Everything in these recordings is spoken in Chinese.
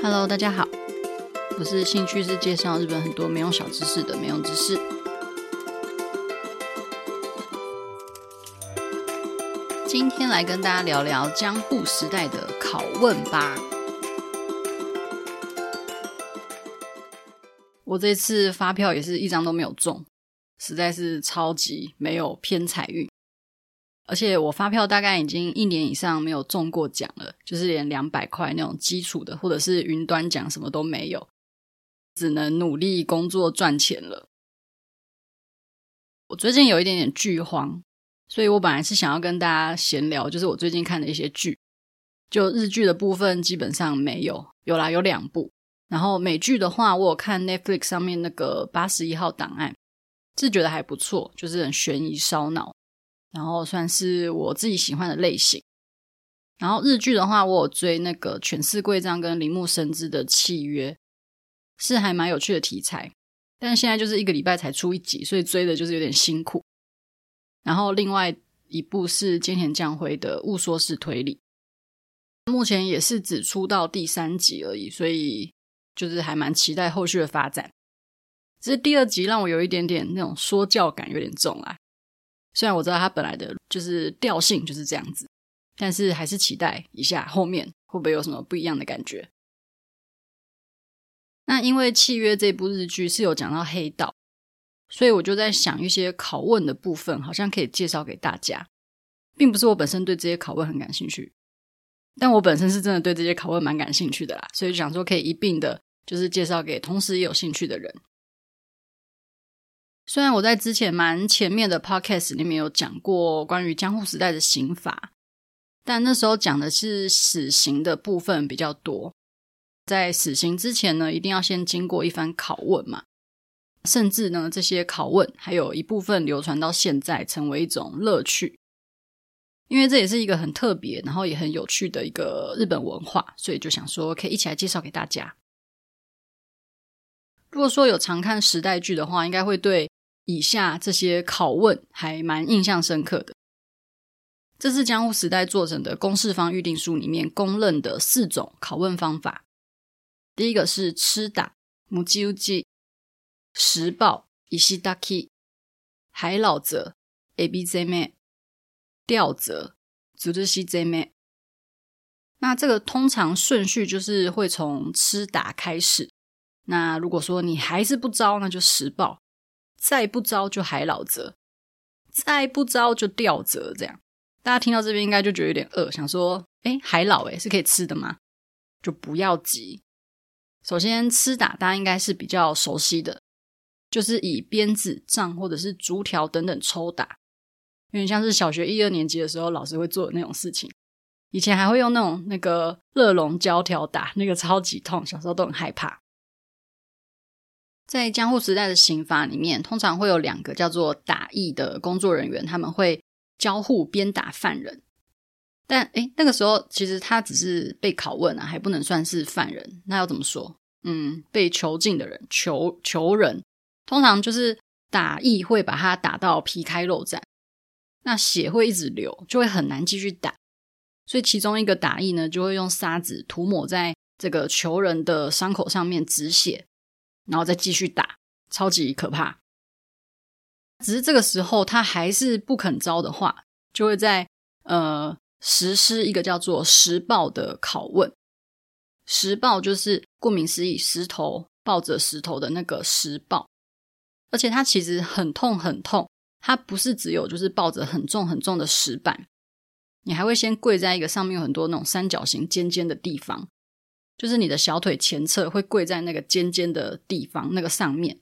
Hello，大家好，我是兴趣是介绍日本很多没用小知识的没用知识。今天来跟大家聊聊江户时代的拷问吧。我这次发票也是一张都没有中，实在是超级没有偏财运。而且我发票大概已经一年以上没有中过奖了，就是连两百块那种基础的，或者是云端奖什么都没有，只能努力工作赚钱了。我最近有一点点剧荒，所以我本来是想要跟大家闲聊，就是我最近看的一些剧。就日剧的部分基本上没有，有啦，有两部。然后美剧的话，我有看 Netflix 上面那个八十一号档案，是觉得还不错，就是很悬疑烧脑。然后算是我自己喜欢的类型。然后日剧的话，我有追那个犬饲贵丈跟铃木伸之的契约，是还蛮有趣的题材。但现在就是一个礼拜才出一集，所以追的就是有点辛苦。然后另外一部是菅田将晖的误说式推理，目前也是只出到第三集而已，所以就是还蛮期待后续的发展。只是第二集让我有一点点那种说教感有点重啊。虽然我知道它本来的就是调性就是这样子，但是还是期待一下后面会不会有什么不一样的感觉。那因为《契约》这部日剧是有讲到黑道，所以我就在想一些拷问的部分，好像可以介绍给大家。并不是我本身对这些拷问很感兴趣，但我本身是真的对这些拷问蛮感兴趣的啦，所以想说可以一并的，就是介绍给同时也有兴趣的人。虽然我在之前蛮前面的 podcast 里面有讲过关于江户时代的刑法，但那时候讲的是死刑的部分比较多。在死刑之前呢，一定要先经过一番拷问嘛，甚至呢，这些拷问还有一部分流传到现在，成为一种乐趣。因为这也是一个很特别，然后也很有趣的一个日本文化，所以就想说可以一起来介绍给大家。如果说有常看时代剧的话，应该会对。以下这些拷问还蛮印象深刻的，这是江户时代做成的公式方预定书里面公认的四种拷问方法。第一个是吃打むち打ち、石爆石焚き、海老泽エビ攻め、吊责吊し攻め。那这个通常顺序就是会从吃打开始。那如果说你还是不招，那就石爆。 再不招就海老泽，再不招就吊责，这样大家听到这边应该就觉得有点饿，想说：诶，海老诶是可以吃的吗？就不要急。首先吃打，大家应该是比较熟悉的，就是以鞭子、杖或者是竹条等等抽打，有点像是小学一二年级的时候老师会做的那种事情。以前还会用那种那个热熔胶条打，那个超级痛，小时候都很害怕。在江户时代的刑法里面，通常会有两个叫做打役的工作人员，他们会交互鞭打犯人。但诶，那个时候其实他只是被拷问啊，还不能算是犯人。那要怎么说？嗯，被囚禁的人，囚囚人，通常就是打役会把他打到皮开肉绽，那血会一直流，就会很难继续打。所以其中一个打役呢，就会用沙子涂抹在这个囚人的伤口上面止血。然后再继续打，超级可怕。只是这个时候他还是不肯招的话，就会在呃实施一个叫做石爆的拷问。石爆就是顾名思义，石头抱着石头的那个石爆，而且它其实很痛很痛。它不是只有就是抱着很重很重的石板，你还会先跪在一个上面有很多那种三角形尖尖的地方。就是你的小腿前侧会跪在那个尖尖的地方，那个上面。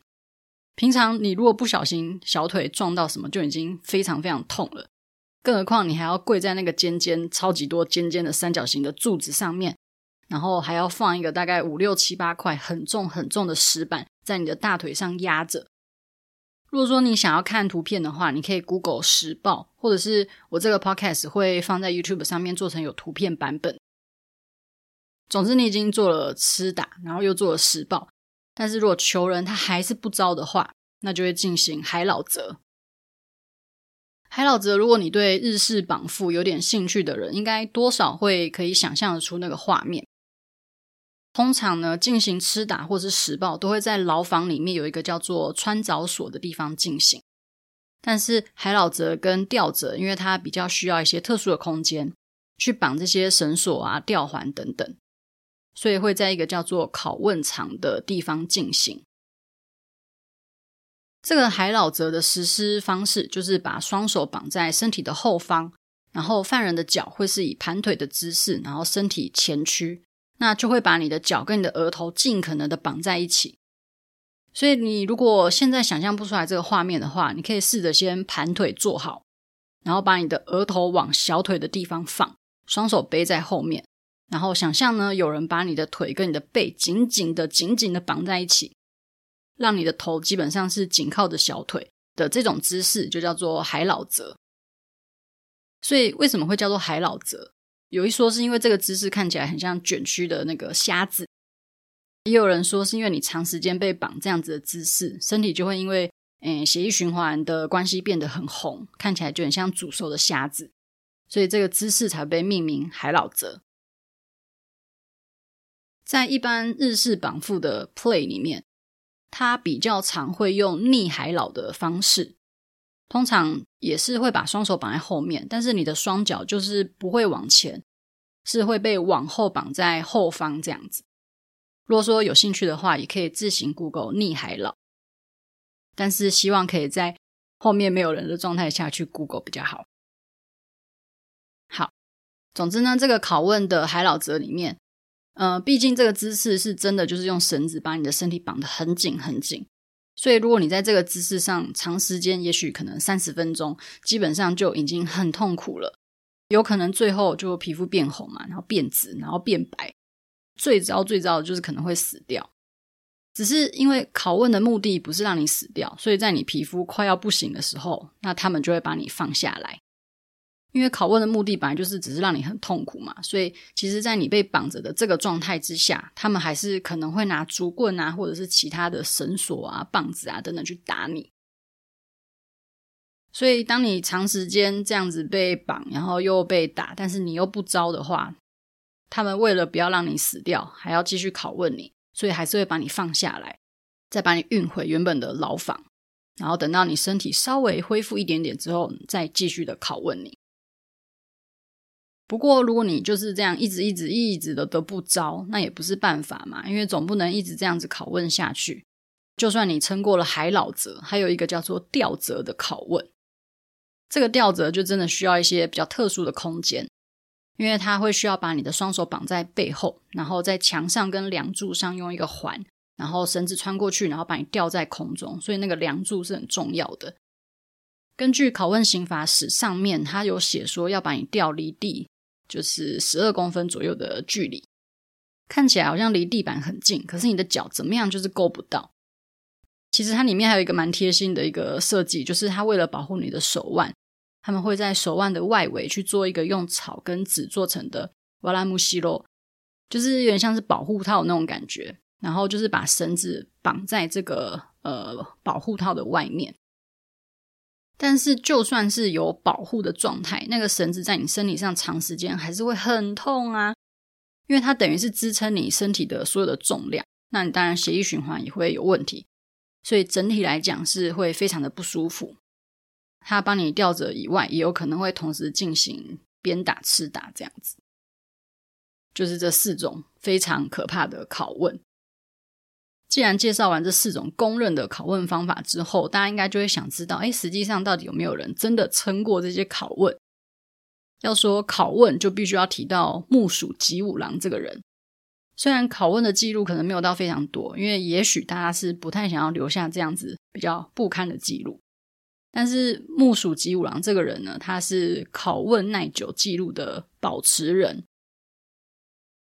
平常你如果不小心小腿撞到什么，就已经非常非常痛了。更何况你还要跪在那个尖尖、超级多尖尖的三角形的柱子上面，然后还要放一个大概五六七八块很重很重的石板在你的大腿上压着。如果说你想要看图片的话，你可以 Google 石报，或者是我这个 Podcast 会放在 YouTube 上面做成有图片版本。总之，你已经做了吃打，然后又做了石爆，但是如果求人他还是不招的话，那就会进行海老则。海老则，如果你对日式绑缚有点兴趣的人，应该多少会可以想象得出那个画面。通常呢，进行笞打或是施暴，都会在牢房里面有一个叫做穿凿所的地方进行。但是海老则跟吊则，因为它比较需要一些特殊的空间去绑这些绳索啊、吊环等等，所以会在一个叫做拷问场的地方进行。这个海老则的实施方式，就是把双手绑在身体的后方，然后犯人的脚会是以盘腿的姿势，然后身体前屈，那就会把你的脚跟你的额头尽可能的绑在一起。所以你如果现在想象不出来这个画面的话，你可以试着先盘腿坐好，然后把你的额头往小腿的地方放，双手背在后面，然后想象呢，有人把你的腿跟你的背紧紧的、紧紧的绑在一起，让你的头基本上是紧靠着小腿的这种姿势，就叫做海老则。所以为什么会叫做海老则？有一说是因为这个姿势看起来很像卷曲的那个虾子。也有人说，是因为你长时间被绑这样子的姿势，身体就会因为嗯血液循环的关系变得很红，看起来就很像煮熟的虾子，所以这个姿势才被命名海老则。在一般日式绑缚的 play 里面，它比较常会用逆海老的方式，通常也是会把双手绑在后面，但是你的双脚就是不会往前，是会被往后绑在后方这样子。如果说有兴趣的话，也可以自行 Google 逆海老，但是希望可以在后面没有人的状态下去 Google 比较好。好，总之呢，这个拷问的海老则里面，呃，毕竟这个姿势是真的，就是用绳子把你的身体绑得很紧很紧，所以如果你在这个姿势上长时间，也许可能三十分钟，基本上就已经很痛苦了，有可能最后就皮肤变红嘛，然后变紫，然后变白。最糟最糟的就是可能会死掉，只是因为拷问的目的不是让你死掉，所以在你皮肤快要不行的时候，那他们就会把你放下来。因为拷问的目的本来就是只是让你很痛苦嘛，所以其实，在你被绑着的这个状态之下，他们还是可能会拿竹棍啊，或者是其他的绳索啊、棒子啊等等去打你。所以，当你长时间这样子被绑，然后又被打，但是你又不招的话，他们为了不要让你死掉，还要继续拷问你，所以还是会把你放下来，再把你运回原本的牢房，然后等到你身体稍微恢复一点点之后，再继续的拷问你。不过，如果你就是这样一直一直一直的都不招，那也不是办法嘛，因为总不能一直这样子拷问下去。就算你撑过了海老则，还有一个叫做吊则的拷问，这个吊则就真的需要一些比较特殊的空间。因为它会需要把你的双手绑在背后，然后在墙上跟梁柱上用一个环，然后绳子穿过去，然后把你吊在空中，所以那个梁柱是很重要的。根据拷问刑罚史上面，他有写说要把你吊离地，就是十二公分左右的距离，看起来好像离地板很近，可是你的脚怎么样就是够不到。其实它里面还有一个蛮贴心的一个设计，就是它为了保护你的手腕。他们会在手腕的外围去做一个用草跟纸做成的瓦拉姆西洛，就是有点像是保护套那种感觉。然后就是把绳子绑在这个呃保护套的外面。但是就算是有保护的状态，那个绳子在你身体上长时间还是会很痛啊，因为它等于是支撑你身体的所有的重量。那你当然血液循环也会有问题，所以整体来讲是会非常的不舒服。他帮你吊着以外，也有可能会同时进行鞭打、笞打这样子，就是这四种非常可怕的拷问。既然介绍完这四种公认的拷问方法之后，大家应该就会想知道，哎，实际上到底有没有人真的撑过这些拷问？要说拷问，就必须要提到木薯吉五郎这个人。虽然拷问的记录可能没有到非常多，因为也许大家是不太想要留下这样子比较不堪的记录。但是木薯吉五郎这个人呢，他是拷问耐久记录的保持人。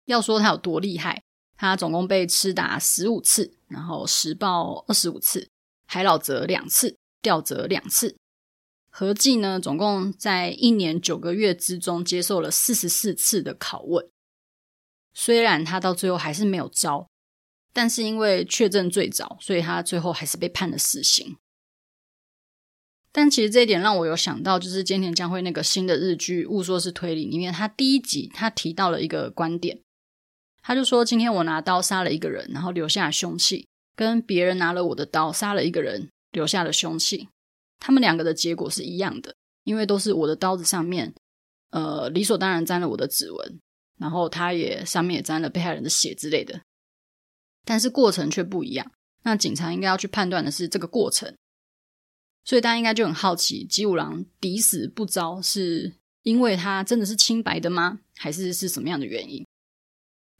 要说他有多厉害，他总共被笞打十五次，然后实报二十五次，海老则两次，吊则两次，合计呢，总共在一年九个月之中接受了四十四次的拷问。虽然他到最后还是没有招，但是因为确证最早，所以他最后还是被判了死刑。但其实这一点让我有想到，就是菅田将晖那个新的日剧《误说是推理》里面，他第一集他提到了一个观点，他就说：“今天我拿刀杀了一个人，然后留下了凶器，跟别人拿了我的刀杀了一个人，留下了凶器，他们两个的结果是一样的，因为都是我的刀子上面，呃，理所当然沾了我的指纹，然后他也上面也沾了被害人的血之类的，但是过程却不一样。那警察应该要去判断的是这个过程，所以大家应该就很好奇，吉五郎抵死不招，是因为他真的是清白的吗？还是是什么样的原因？”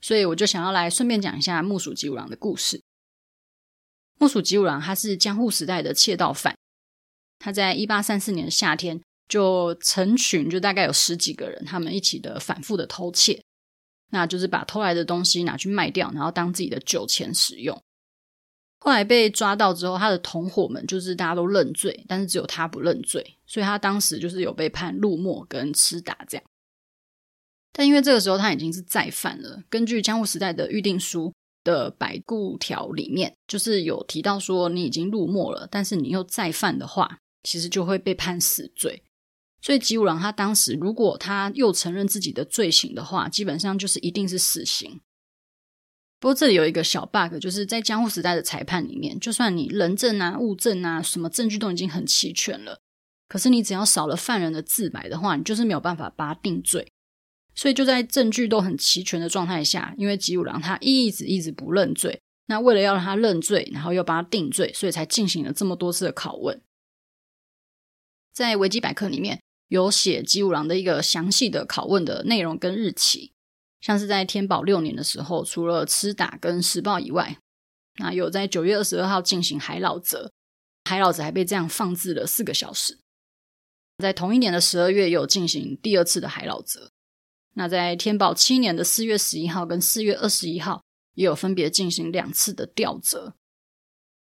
所以我就想要来顺便讲一下木薯吉五郎的故事。木薯吉五郎他是江户时代的窃盗犯，他在一八三四年夏天就成群，就大概有十几个人，他们一起的反复的偷窃，那就是把偷来的东西拿去卖掉，然后当自己的酒钱使用。后来被抓到之后，他的同伙们就是大家都认罪，但是只有他不认罪，所以他当时就是有被判入没跟笞打这样。但因为这个时候他已经是再犯了，根据江户时代的预定书的百钧条里面，就是有提到说你已经入墨了，但是你又再犯的话，其实就会被判死罪。所以吉五郎他当时如果他又承认自己的罪行的话，基本上就是一定是死刑。不过这里有一个小 bug，就是在江户时代的裁判里面，就算你人证啊、物证啊、什么证据都已经很齐全了，可是你只要少了犯人的自白的话，你就是没有办法把他定罪。所以就在证据都很齐全的状态下，因为吉五郎他一直一直不认罪，那为了要让他认罪，然后又帮他定罪，所以才进行了这么多次的拷问。在维基百科里面有写吉五郎的一个详细的拷问的内容跟日期，像是在天宝六年的时候，除了笞打跟施暴以外，那有在九月二十二号进行海老泽，海老则还被这样放置了四个小时。在同一年的十二月，有进行第二次的海老泽。那在天宝七年的四月十一号跟四月二十一号，也有分别进行两次的吊责。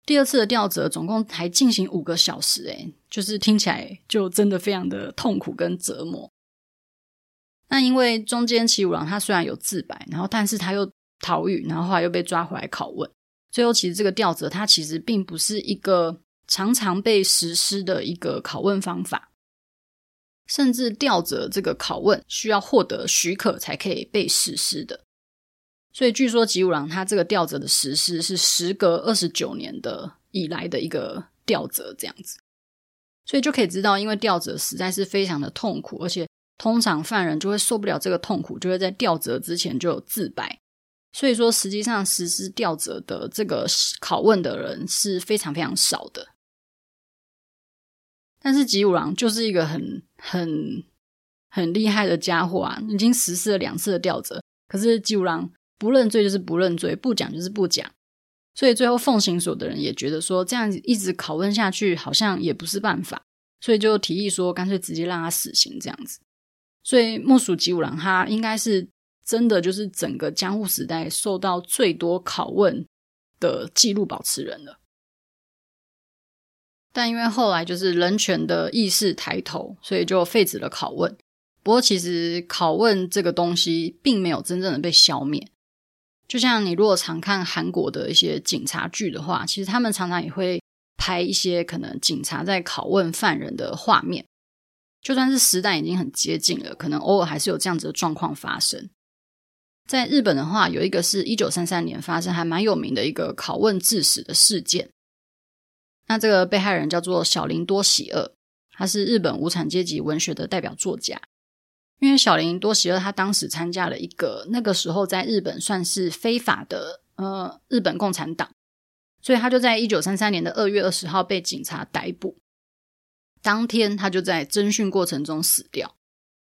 第二次的吊责总共还进行五个小时，诶，就是听起来就真的非常的痛苦跟折磨。那因为中间齐五郎他虽然有自白，然后但是他又逃狱，然后后来又被抓回来拷问。最后其实这个吊责它其实并不是一个常常被实施的一个拷问方法。甚至吊责这个拷问需要获得许可才可以被实施的，所以据说吉五郎他这个吊责的实施是时隔二十九年的以来的一个吊责这样子，所以就可以知道，因为吊责实在是非常的痛苦，而且通常犯人就会受不了这个痛苦，就会在吊责之前就有自白，所以说实际上实施吊责的这个拷问的人是非常非常少的。但是吉五郎就是一个很很很厉害的家伙啊，已经实施了两次的吊责，可是吉五郎不认罪就是不认罪，不讲就是不讲，所以最后奉行所的人也觉得说这样子一直拷问下去好像也不是办法，所以就提议说干脆直接让他死刑这样子。所以木属吉五郎他应该是真的就是整个江户时代受到最多拷问的记录保持人了。但因为后来就是人权的意识抬头，所以就废止了拷问。不过，其实拷问这个东西并没有真正的被消灭。就像你如果常看韩国的一些警察剧的话，其实他们常常也会拍一些可能警察在拷问犯人的画面。就算是时代已经很接近了，可能偶尔还是有这样子的状况发生。在日本的话，有一个是一九三三年发生还蛮有名的一个拷问致死的事件。那这个被害人叫做小林多喜二，他是日本无产阶级文学的代表作家。因为小林多喜二他当时参加了一个那个时候在日本算是非法的呃日本共产党，所以他就在一九三三年的二月二十号被警察逮捕。当天他就在侦讯过程中死掉。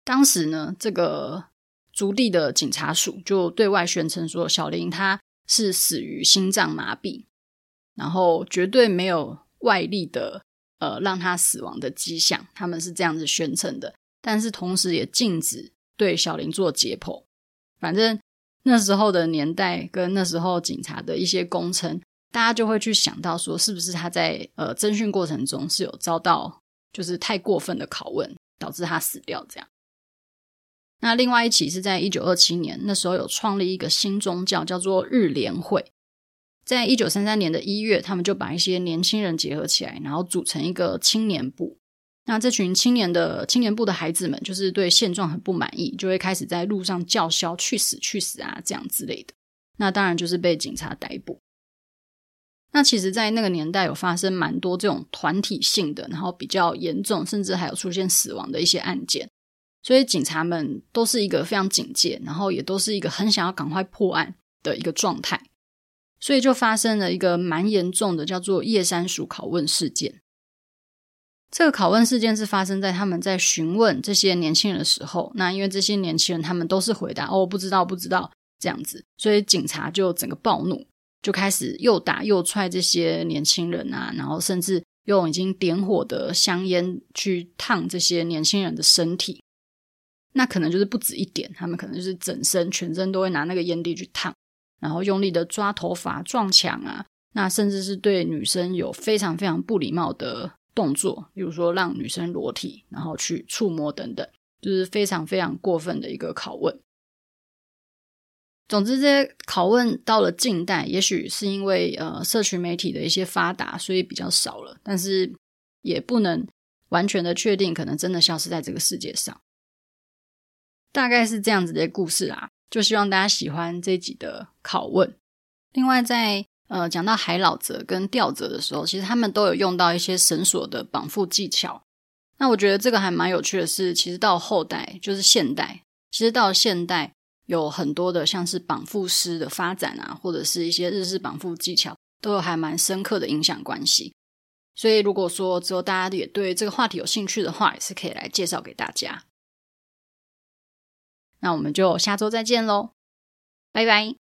当时呢，这个筑地的警察署就对外宣称说，小林他是死于心脏麻痹。然后绝对没有外力的呃让他死亡的迹象，他们是这样子宣称的。但是同时也禁止对小林做解剖。反正那时候的年代跟那时候警察的一些供称，大家就会去想到说，是不是他在呃侦讯过程中是有遭到就是太过分的拷问，导致他死掉这样。那另外一起是在一九二七年，那时候有创立一个新宗教，叫做日莲会。在一九三三年的一月，他们就把一些年轻人结合起来，然后组成一个青年部。那这群青年的青年部的孩子们，就是对现状很不满意，就会开始在路上叫嚣“去死，去死啊”这样之类的。那当然就是被警察逮捕。那其实，在那个年代有发生蛮多这种团体性的，然后比较严重，甚至还有出现死亡的一些案件。所以警察们都是一个非常警戒，然后也都是一个很想要赶快破案的一个状态。所以就发生了一个蛮严重的，叫做叶山鼠拷问事件。这个拷问事件是发生在他们在询问这些年轻人的时候，那因为这些年轻人他们都是回答“哦，不知道，不知道”这样子，所以警察就整个暴怒，就开始又打又踹这些年轻人啊，然后甚至用已经点火的香烟去烫这些年轻人的身体。那可能就是不止一点，他们可能就是整身全身都会拿那个烟蒂去烫，然后用力的抓头发、撞墙啊，那甚至是对女生有非常非常不礼貌的。动作，比如说让女生裸体，然后去触摸等等，就是非常非常过分的一个拷问。总之，这些拷问到了近代，也许是因为呃社群媒体的一些发达，所以比较少了。但是也不能完全的确定，可能真的消失在这个世界上。大概是这样子的故事啦，就希望大家喜欢这集的拷问。另外，在呃，讲到海老则跟钓则的时候，其实他们都有用到一些绳索的绑缚技巧。那我觉得这个还蛮有趣的是，其实到后代就是现代，其实到现代有很多的像是绑缚师的发展啊，或者是一些日式绑缚技巧，都有还蛮深刻的影响关系。所以如果说之后大家也对这个话题有兴趣的话，也是可以来介绍给大家。那我们就下周再见喽，拜拜。